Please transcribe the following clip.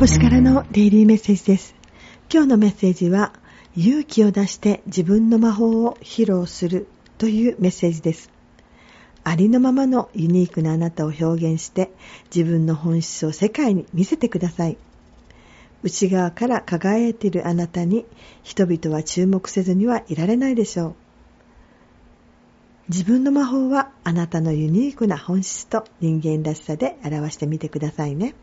星からのデイリーメッセージです。今日のメッセージは、勇気を出して自分の魔法を披露するというメッセージです。ありのままのユニークなあなたを表現して自分の本質を世界に見せてください。内側から輝いているあなたに人々は注目せずにはいられないでしょう。自分の魔法はあなたのユニークな本質と人間らしさで表してみてくださいね。